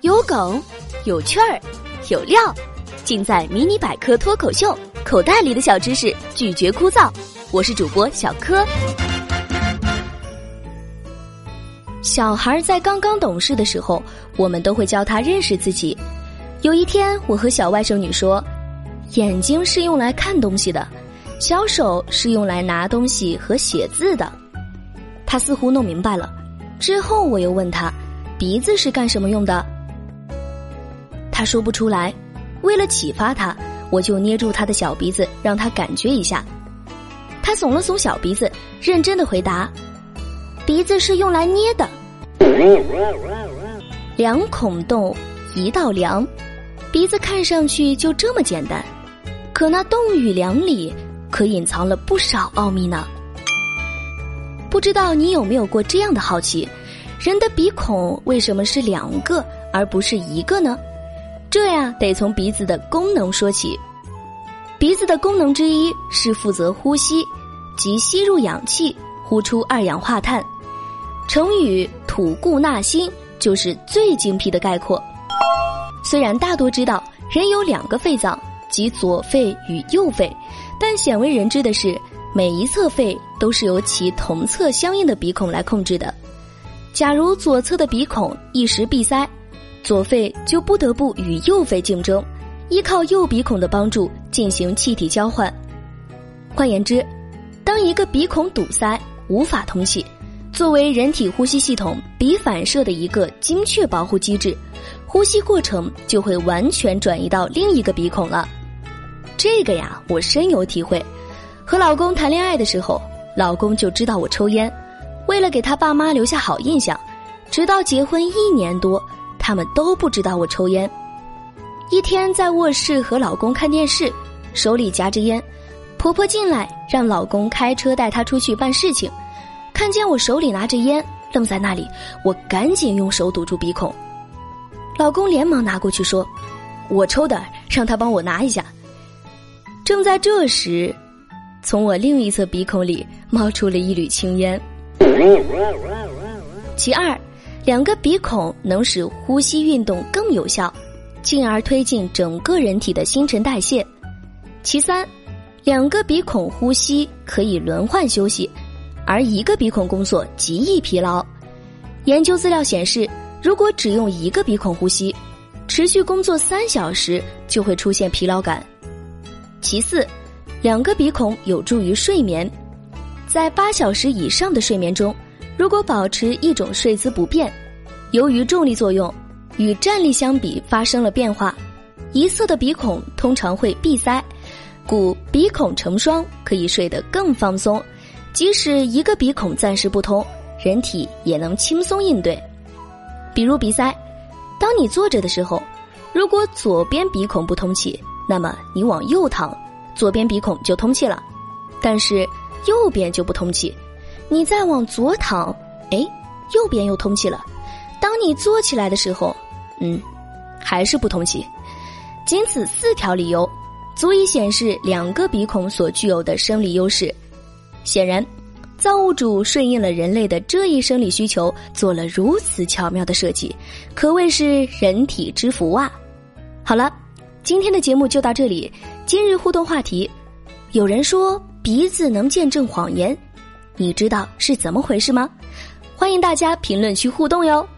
有梗，有趣儿，有料，尽在《迷你百科脱口秀》。口袋里的小知识，拒绝枯燥。我是主播小柯。小孩在刚刚懂事的时候，我们都会教他认识自己。有一天，我和小外甥女说：“眼睛是用来看东西的，小手是用来拿东西和写字的。”她似乎弄明白了。之后，我又问她：“鼻子是干什么用的？”他说不出来。为了启发他，我就捏住他的小鼻子，让他感觉一下。他耸了耸小鼻子，认真的回答：“鼻子是用来捏的。”两孔洞，一道梁。鼻子看上去就这么简单，可那洞与梁里可隐藏了不少奥秘呢。不知道你有没有过这样的好奇：人的鼻孔为什么是两个而不是一个呢？这呀，得从鼻子的功能说起。鼻子的功能之一是负责呼吸，即吸入氧气，呼出二氧化碳。成语“吐故纳新”就是最精辟的概括。虽然大多知道人有两个肺脏，即左肺与右肺，但鲜为人知的是，每一侧肺都是由其同侧相应的鼻孔来控制的。假如左侧的鼻孔一时闭塞，左肺就不得不与右肺竞争，依靠右鼻孔的帮助进行气体交换。换言之，当一个鼻孔堵塞，无法通气，作为人体呼吸系统鼻反射的一个精确保护机制。呼吸过程就会完全转移到另一个鼻孔了，这个呀，我深有体会。和老公谈恋爱的时候，老公就知道我抽烟，为了给他爸妈留下好印象，直到结婚一年多，他们都不知道我抽烟。一天在卧室和老公看电视，手里夹着烟，婆婆进来让老公开车带她出去办事情，看见我手里拿着烟，愣在那里，我赶紧用手堵住鼻孔。老公连忙拿过去说：“我抽的，让他帮我拿一下。”正在这时，从我另一侧鼻孔里冒出了一缕青烟。其二，两个鼻孔能使呼吸运动更有效，进而推进整个人体的新陈代谢。其三，两个鼻孔呼吸可以轮换休息，而一个鼻孔工作极易疲劳。研究资料显示。如果只用一个鼻孔呼吸，持续工作三小时就会出现疲劳感。其次，两个鼻孔有助于睡眠，在八小时以上的睡眠中，如果保持一种睡姿不变，由于重力作用与站立相比发生了变化，一侧的鼻孔通常会闭塞，故鼻孔成双可以睡得更放松。即使一个鼻孔暂时不通，人体也能轻松应对。比如鼻塞，当你坐着的时候，如果左边鼻孔不通气，那么你往右躺，左边鼻孔就通气了；但是右边就不通气，你再往左躺，哎，右边又通气了。当你坐起来的时候，嗯，还是不通气。仅此四条理由，足以显示两个鼻孔所具有的生理优势。显然。造物主顺应了人类的这一生理需求，做了如此巧妙的设计，可谓是人体之福啊！好了，今天的节目就到这里。今日互动话题：有人说鼻子能见证谎言，你知道是怎么回事吗？欢迎大家评论区互动哟。